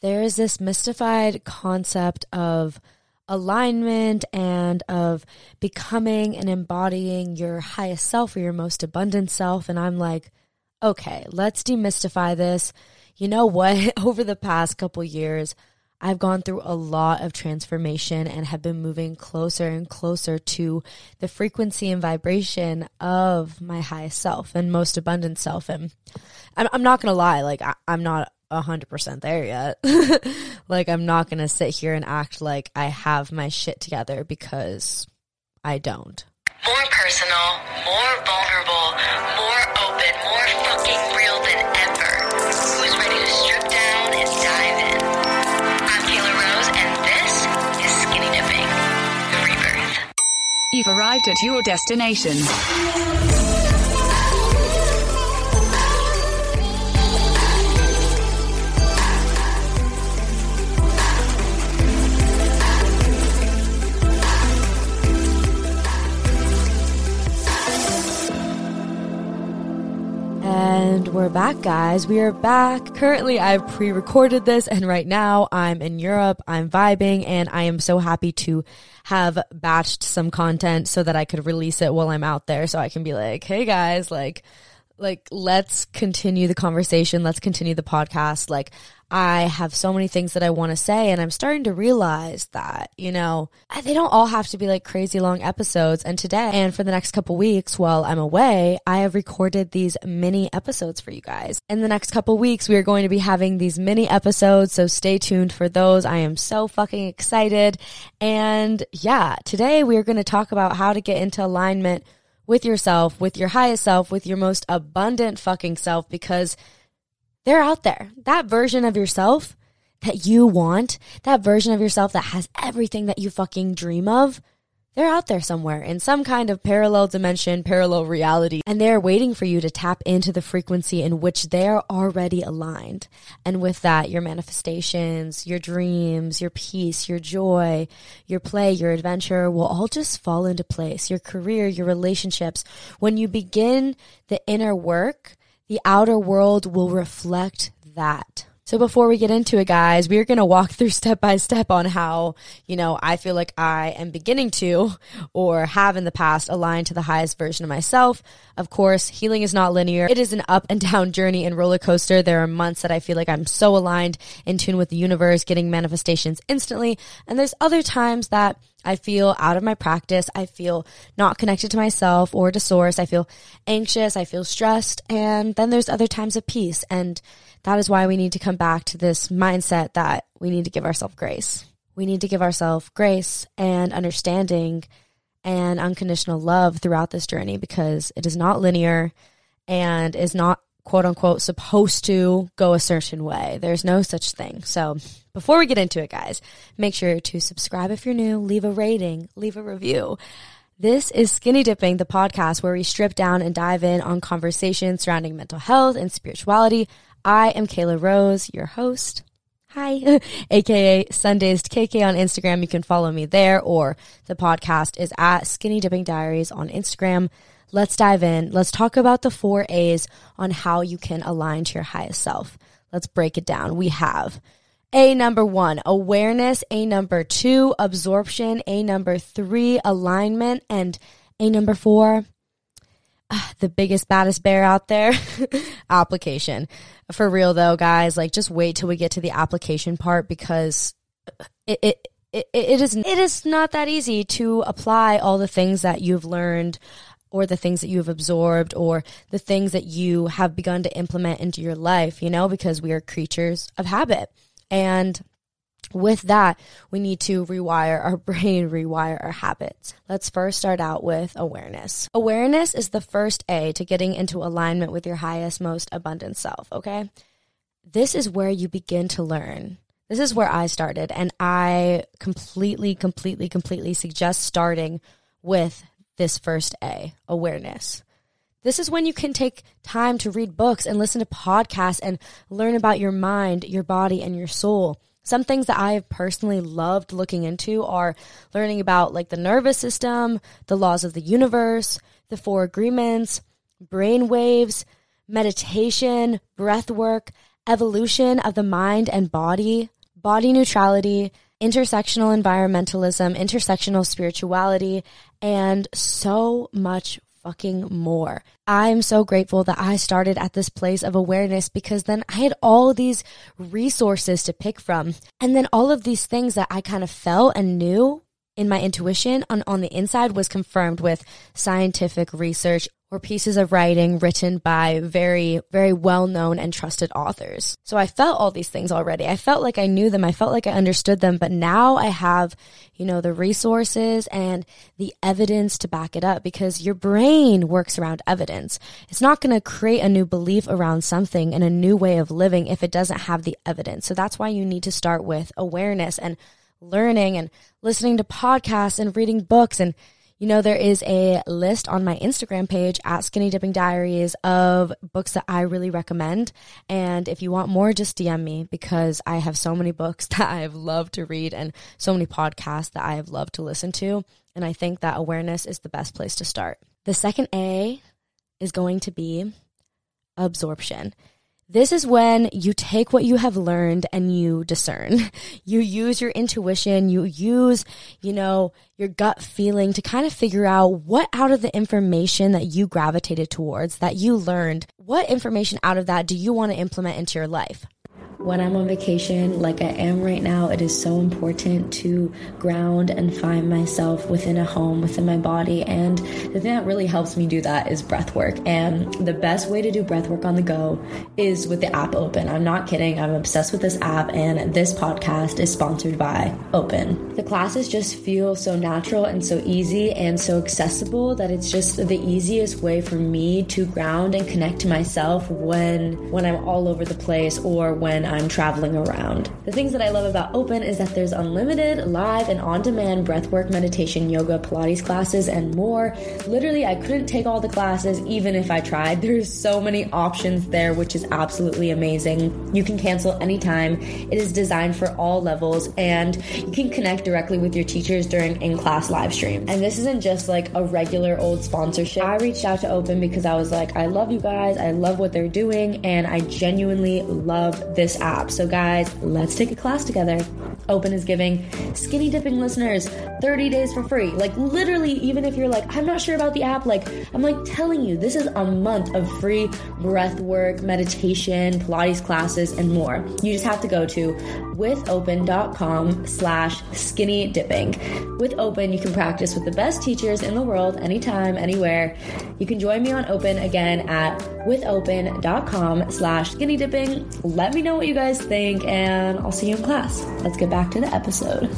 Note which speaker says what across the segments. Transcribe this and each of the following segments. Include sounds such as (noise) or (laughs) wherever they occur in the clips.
Speaker 1: there is this mystified concept of alignment and of becoming and embodying your highest self or your most abundant self. And I'm like, okay, let's demystify this. You know what? (laughs) Over the past couple years, I've gone through a lot of transformation and have been moving closer and closer to the frequency and vibration of my highest self and most abundant self. And I'm, not going to lie, like, I'm not 100% there yet. (laughs) like, I'm not going to sit here and act like I have my shit together because I don't.
Speaker 2: More personal, more vulnerable, more open, more fucking real than ever. Who's ready to strip down and dive in? I'm Kayla Rose, and this is Skinny Dipping, the rebirth.
Speaker 3: You've arrived at your destination.
Speaker 1: And we're back, guys. We are back. Currently, I've pre recorded this, and right now I'm in Europe. I'm vibing, and I am so happy to have batched some content so that I could release it while I'm out there. So I can be like, hey, guys, like, like, let's continue the conversation. Let's continue the podcast. Like, I have so many things that I want to say, and I'm starting to realize that, you know, they don't all have to be like crazy long episodes. And today, and for the next couple weeks while I'm away, I have recorded these mini episodes for you guys. In the next couple weeks, we are going to be having these mini episodes, so stay tuned for those. I am so fucking excited. And yeah, today we are going to talk about how to get into alignment with yourself, with your highest self, with your most abundant fucking self, because they're out there. That version of yourself that you want, that version of yourself that has everything that you fucking dream of, they're out there somewhere in some kind of parallel dimension, parallel reality, and they're waiting for you to tap into the frequency in which they're already aligned. And with that, your manifestations, your dreams, your peace, your joy, your play, your adventure will all just fall into place. Your career, your relationships. When you begin the inner work, the outer world will reflect that. So before we get into it, guys, we are going to walk through step by step on how, you know, I feel like I am beginning to or have in the past aligned to the highest version of myself. Of course, healing is not linear. It is an up and down journey and roller coaster. There are months that I feel like I'm so aligned in tune with the universe, getting manifestations instantly. And there's other times that I feel out of my practice. I feel not connected to myself or to source. I feel anxious. I feel stressed. And then there's other times of peace. And that is why we need to come back to this mindset that we need to give ourselves grace. We need to give ourselves grace and understanding and unconditional love throughout this journey because it is not linear and is not quote unquote supposed to go a certain way. There's no such thing. So before we get into it, guys, make sure to subscribe if you're new, leave a rating, leave a review. This is Skinny Dipping, the podcast where we strip down and dive in on conversations surrounding mental health and spirituality. I am Kayla Rose, your host. Hi, (laughs) aka Sundays KK on Instagram. You can follow me there, or the podcast is at Skinny Dipping Diaries on Instagram. Let's dive in. Let's talk about the four A's on how you can align to your highest self. Let's break it down. We have A number one, awareness. A number two, absorption. A number three, alignment. And A number four, ah, the biggest, baddest bear out there, (laughs) application. For real though, guys, like just wait till we get to the application part because it, it, it, it is, it is not that easy to apply all the things that you've learned or the things that you have absorbed or the things that you have begun to implement into your life, you know, because we are creatures of habit. And with that, we need to rewire our (laughs) brain, rewire our habits. Let's first start out with awareness. Awareness is the first A to getting into alignment with your highest, most abundant self, okay? This is where you begin to learn. This is where I started, and I completely, completely, completely suggest starting with this first A awareness. This is when you can take time to read books and listen to podcasts and learn about your mind, your body, and your soul. Some things that I have personally loved looking into are learning about like the nervous system, the laws of the universe, the four agreements, brain waves, meditation, breath work, evolution of the mind and body, body neutrality, intersectional environmentalism, intersectional spirituality, and so much fucking more. I'm so grateful that I started at this place of awareness because then I had all these resources to pick from. And then all of these things that I kind of felt and knew in my intuition on, on the inside was confirmed with scientific research or pieces of writing written by very, very well known and trusted authors. So I felt all these things already. I felt like I knew them. I felt like I understood them, but now I have, you know, the resources and the evidence to back it up because your brain works around evidence. It's not going to create a new belief around something and a new way of living if it doesn't have the evidence. So that's why you need to start with awareness and learning and listening to podcasts and reading books and you know, there is a list on my Instagram page at Skinny Dipping Diaries of books that I really recommend. And if you want more, just DM me because I have so many books (laughs) that I have loved to read and so many podcasts that I have loved to listen to. And I think that awareness is the best place to start. The second A is going to be absorption. This is when you take what you have learned and you discern. (laughs) You use your intuition, you use, you know, your gut feeling to kind of figure out what out of the information that you gravitated towards, that you learned, what information out of that do you want to implement into your life?
Speaker 4: When I'm on vacation, like I am right now, it is so important to ground and find myself within a home, within my body. And the thing that really helps me do that is breath work. And the best way to do breath work on the go is with the app Open. I'm not kidding. I'm obsessed with this app, and this podcast is sponsored by Open. The classes just feel so natural and so easy and so accessible that it's just the easiest way for me to ground and connect to myself when when I'm all over the place or when I'm traveling around. The things that I love about Open is that there's unlimited live and on demand breathwork, meditation, yoga, Pilates classes, and more. Literally, I couldn't take all the classes even if I tried. (laughs) There's so many options there, which is absolutely amazing. You can cancel anytime. It is designed for all levels, and you can connect directly with your teachers during in class live streams. And this isn't just like a regular old sponsorship. I reached out to Open because I was like, I love you guys, I love what they're doing, and I genuinely love this app. So, guys, let's take a class together. Open is giving skinny dipping listeners 30 days for free. Like, literally, even if you're like, I'm not sure about the app, like, I'm like telling you, this is a month of free breath work, meditation, Pilates classes, and more. You just have to go to withopen.com slash skinny dipping. With Open, you can practice with the best teachers in the world anytime, anywhere. You can join me on Open again at withopen.com slash skinny dipping. Let me know what you guys think, and I'll see you in class. Let's get back to the episode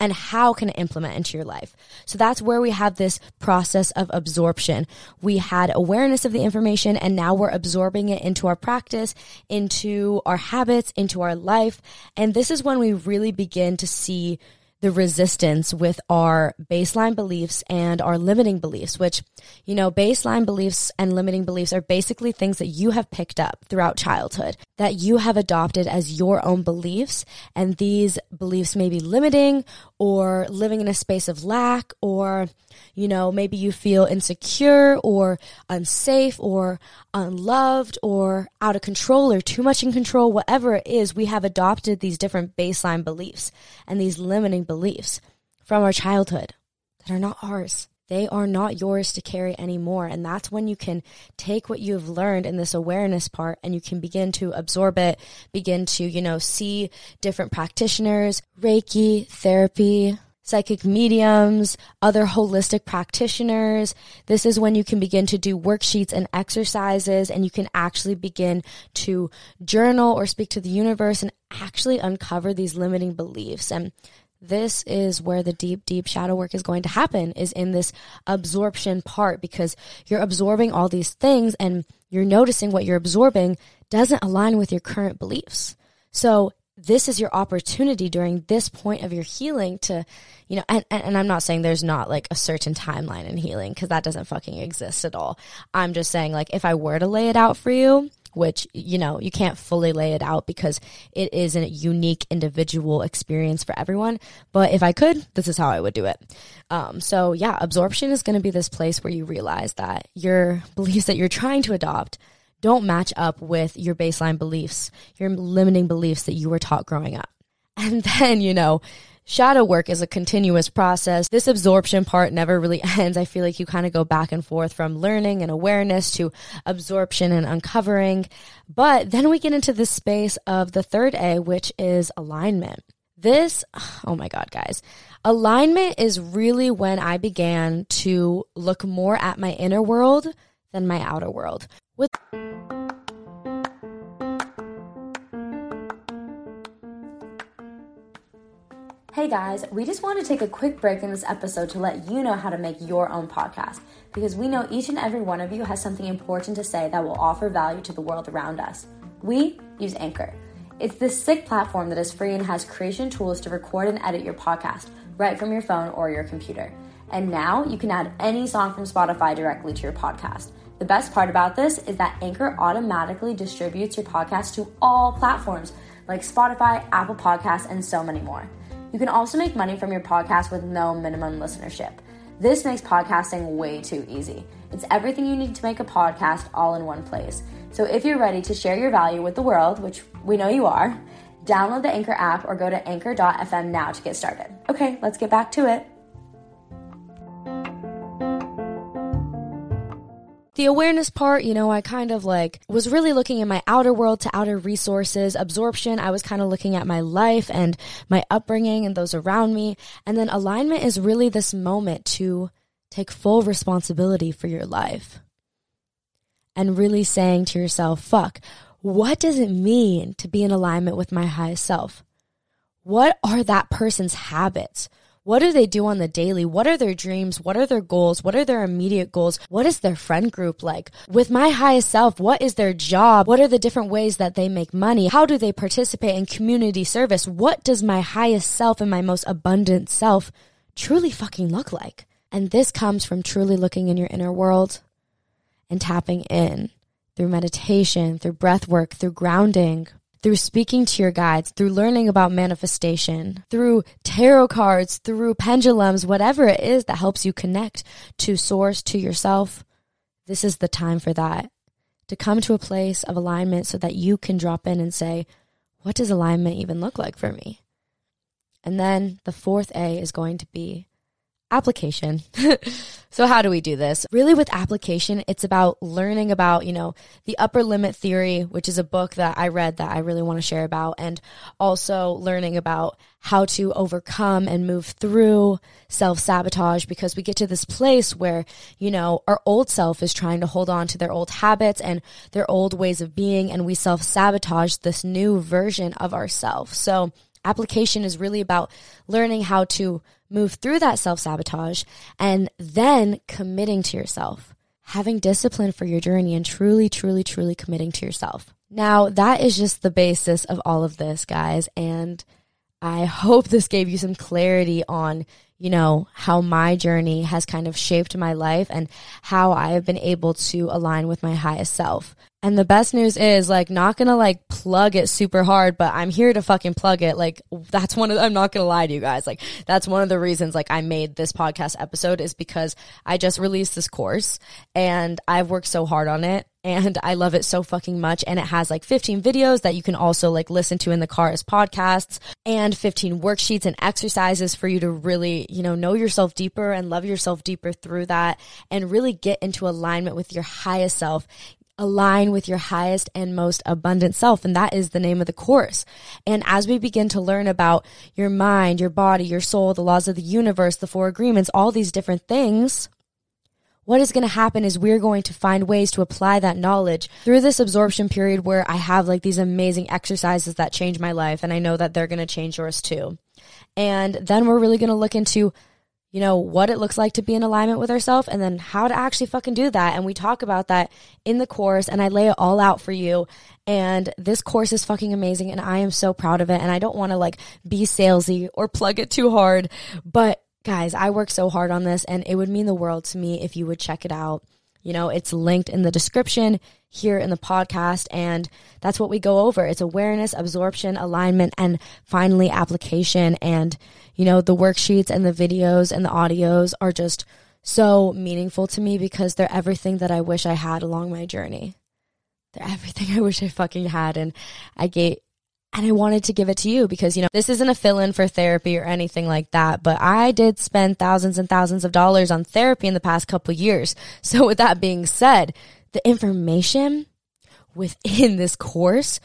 Speaker 1: and how can it implement into your life? So that's where we have this process of absorption. We had awareness of the information and now we're absorbing it into our practice, into our habits, into our life. And this is when we really begin to see the resistance with our baseline beliefs and our limiting beliefs, which, you know, baseline beliefs and limiting beliefs are basically things that you have picked up throughout childhood that you have adopted as your own beliefs. And these beliefs may be limiting or living in a space of lack or, you know, maybe you feel insecure or unsafe or unloved or out of control or too much in control, whatever it is, we have adopted these different baseline beliefs and these limiting beliefs from our childhood that are not ours. They are not yours to carry anymore. And that's when you can take what you've learned in this awareness part and you can begin to absorb it, begin to, you know, see different practitioners, Reiki, therapy, psychic mediums, other holistic practitioners. This is when you can begin to do worksheets and exercises and you can actually begin to journal or speak to the universe and actually uncover these limiting beliefs. And this is where the deep, deep shadow work is going to happen is in this absorption part because you're absorbing all these things and you're noticing what you're absorbing doesn't align with your current beliefs. So this is your opportunity during this point of your healing to, you know, and, and I'm not saying there's not like a certain timeline in healing because that doesn't fucking exist at all. I'm just saying like if I were to lay it out for you, which, you know, you can't fully lay it out because it is a unique individual experience for everyone. But if I could, this is how I would do it. Um, so yeah, absorption is going to be this place where you realize that your beliefs that you're trying to adopt don't match up with your baseline beliefs, your limiting beliefs that you were taught growing up. (laughs) And then, you know, shadow work is a continuous process. This absorption part never really (laughs) ends. I feel like you kind of go back and forth from learning and awareness to absorption and uncovering. But then we get into the space of the third A, which is alignment. This, (sighs) oh my God, guys. Alignment is really when I began to look more at my inner world than my outer world. With
Speaker 4: Hey guys, we just want to take a quick break in this episode to let you know how to make your own podcast because we know each and every one of you has something important to say that will offer value to the world around us. We use Anchor. It's this sick platform that is free and has creation tools to record and edit your podcast right from your phone or your computer. And now you can add any song from Spotify directly to your podcast. The best part about this is that Anchor automatically distributes your podcast to all platforms like Spotify, Apple Podcasts, and so many more. You can also make money from your podcast with no minimum listenership. This makes podcasting way too easy. It's everything you need to make a podcast all in one place. So if you're ready to share your value with the world, which we know you are, download the Anchor app or go to anchor.fm now to get started. Okay, let's get back to it.
Speaker 1: The awareness part, you know, I kind of like was really looking in my outer world to outer resources, absorption. I was kind of looking at my life and my upbringing and those around me. And then alignment is really this moment to take full responsibility for your life and really saying to yourself, fuck, what does it mean to be in alignment with my highest self? What are that person's habits? What do they do on the daily? What are their dreams? What are their goals? What are their immediate goals? What is their friend group like? With my highest self, what is their job? What are the different ways that they make money? How do they participate in community service? What does my highest self and my most abundant self truly fucking look like? And this comes from truly looking in your inner world and tapping in through meditation, through breath work, through grounding, through speaking to your guides, through learning about manifestation, through tarot cards, through pendulums, whatever it is that helps you connect to source, to yourself, this is the time for that. To come to a place of alignment so that you can drop in and say, what does alignment even look like for me? And then the fourth A is going to be application. (laughs) so how do we do this? Really with application, it's about learning about, you know, the upper limit theory, which is a book that I read that I really want to share about and also learning about how to overcome and move through self-sabotage because we get to this place where, you know, our old self is trying to hold on to their old habits and their old ways of being and we self-sabotage this new version of ourselves. So application is really about learning how to move through that self sabotage and then committing to yourself, having discipline for your journey and truly, truly, truly committing to yourself. Now, that is just the basis of all of this, guys. And I hope this gave you some clarity on, you know, how my journey has kind of shaped my life and how I have been able to align with my highest self. And the best news is like not gonna like plug it super hard, but I'm here to fucking plug it. Like that's one of I'm not gonna lie to you guys. Like that's one of the reasons like I made this podcast episode is because I just released this course and I've worked so hard on it and I love it so fucking much. And it has like 15 videos that you can also like listen to in the car as podcasts and 15 worksheets and exercises for you to really, you know, know yourself deeper and love yourself deeper through that and really get into alignment with your highest self align with your highest and most abundant self. And that is the name of the course. And as we begin to learn about your mind, your body, your soul, the laws of the universe, the four agreements, all these different things, what is going to happen is we're going to find ways to apply that knowledge through this absorption period where I have like these amazing exercises that change my life. And I know that they're going to change yours too. And then we're really going to look into you know, what it looks like to be in alignment with ourselves and then how to actually fucking do that. And we talk about that in the course and I lay it all out for you. And this course is fucking amazing and I am so proud of it. And I don't want to like be salesy or plug it too hard. But guys, I work so hard on this and it would mean the world to me if you would check it out. You know, it's linked in the description here in the podcast. And that's what we go over. It's awareness, absorption, alignment, and finally application. And, you know, the worksheets and the videos and the audios are just so meaningful to me because they're everything that I wish I had along my journey. They're everything (laughs) I wish I fucking had. And I get, and I wanted to give it to you because, you know, this isn't a fill in for therapy or anything like that, but I did spend thousands and thousands of dollars on therapy in the past couple years. So with that being said, the information within this course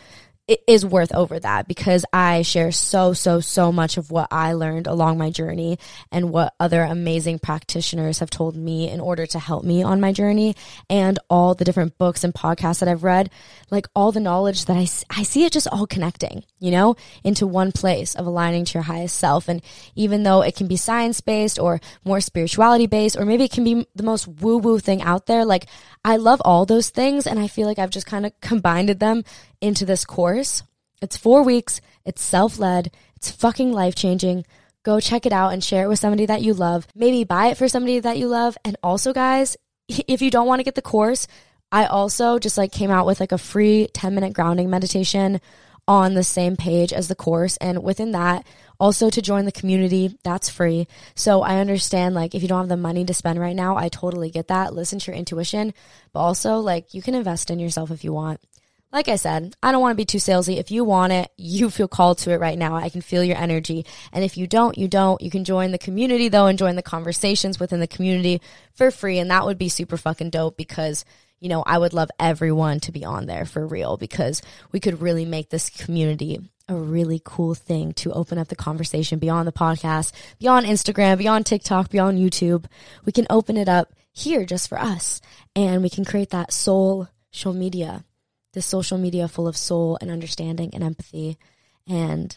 Speaker 1: it is worth over that because I share so, so, so much of what I learned along my journey and what other amazing practitioners have told me in order to help me on my journey and all the different books and podcasts that I've read, like all the knowledge that I, I see it just all connecting, you know, into one place of aligning to your highest self. And even though it can be science based or more spirituality based, or maybe it can be the most woo woo thing out there, like I love all those things. And I feel like I've just kind of combined them into this course. It's four weeks. It's self led. It's fucking life changing. Go check it out and share it with somebody that you love. Maybe buy it for somebody that you love. And also, guys, (laughs) if you don't want to get the course, I also just like came out with like a free 10 minute grounding meditation on the same page as the course. And within that, also to join the community, that's free. So I understand like if you don't have the money to spend right now, I totally get that. Listen to your intuition, but also like you can invest in yourself if you want like I said, I don't want to be too salesy. If you want it, you feel called to it right now. I can feel your energy. And if you don't, you don't. You can join the community though and join the conversations within the community for free. And that would be super fucking dope because, you know, I would love everyone to be on there for real because we could really make this community a really cool thing to open up the conversation beyond the podcast, beyond Instagram, beyond TikTok, beyond YouTube. We can open it up here just for us and we can create that soul social media this social media full of soul and understanding and empathy. And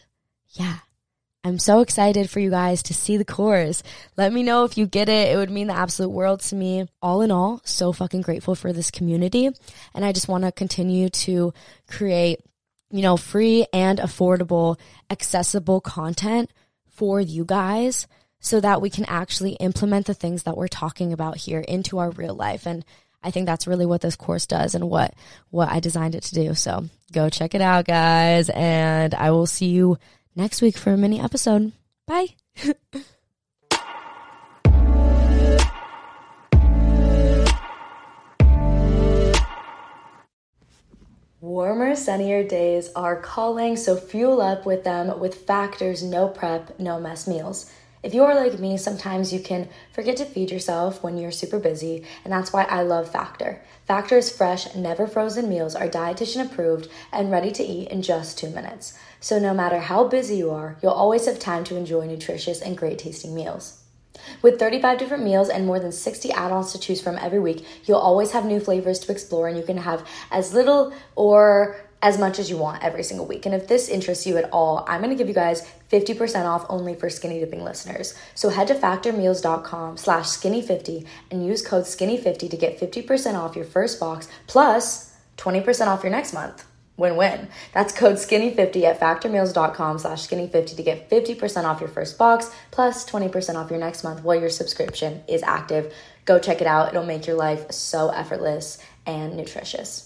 Speaker 1: yeah, I'm so excited for you guys to see the course. Let me know if you get it. It would mean the absolute world to me. All in all, so fucking grateful for this community. And I just want to continue to create, you know, free and affordable, accessible content for you guys so that we can actually implement the things that we're talking about here into our real life. And I think that's really what this course does and what what I designed it to do. So go check it out, guys, and I will see you next week for a mini episode. Bye. Warmer, sunnier days are calling, so fuel up with them with Factor's no prep, no mess meals. If you are like me, sometimes you can forget to feed yourself when you're super busy, and that's why I love Factor. Factor's fresh, never frozen meals are dietitian approved and ready to eat in just two minutes. So no matter how busy you are, you'll always have time to enjoy nutritious and great tasting meals. With 35 different meals and more than 60 add ons to choose from every week, you'll always have new flavors to explore, and you can have as little or as much as you want every single week. And if this interests you at all, I'm going to give you guys 50% off only for skinny dipping listeners. So head to factormeals.com slash skinny50 and use code skinny50 to get 50% off your first box plus 20% off your next month.
Speaker 4: win-win. That's code skinny50 at factormeals.com slash skinny50 to get 50% off your first box plus 20% off your next month while your subscription is active. Go check it out. It'll make your life so effortless and nutritious.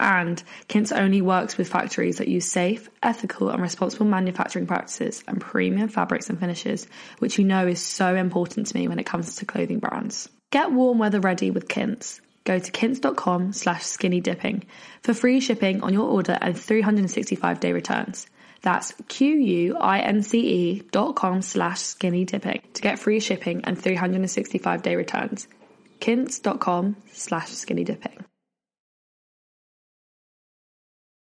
Speaker 5: And Quince only works with factories that use safe, ethical, and responsible manufacturing practices and premium fabrics and finishes, which you know is so important to me when it comes to clothing brands. Get warm weather ready with Quince. Go to quince.com slash skinny dipping for free shipping on your order and 365 day returns. That's Q-U-I-N-C-E dot com slash skinny dipping to get free shipping and 365 day returns. Quince.com slash skinny dipping.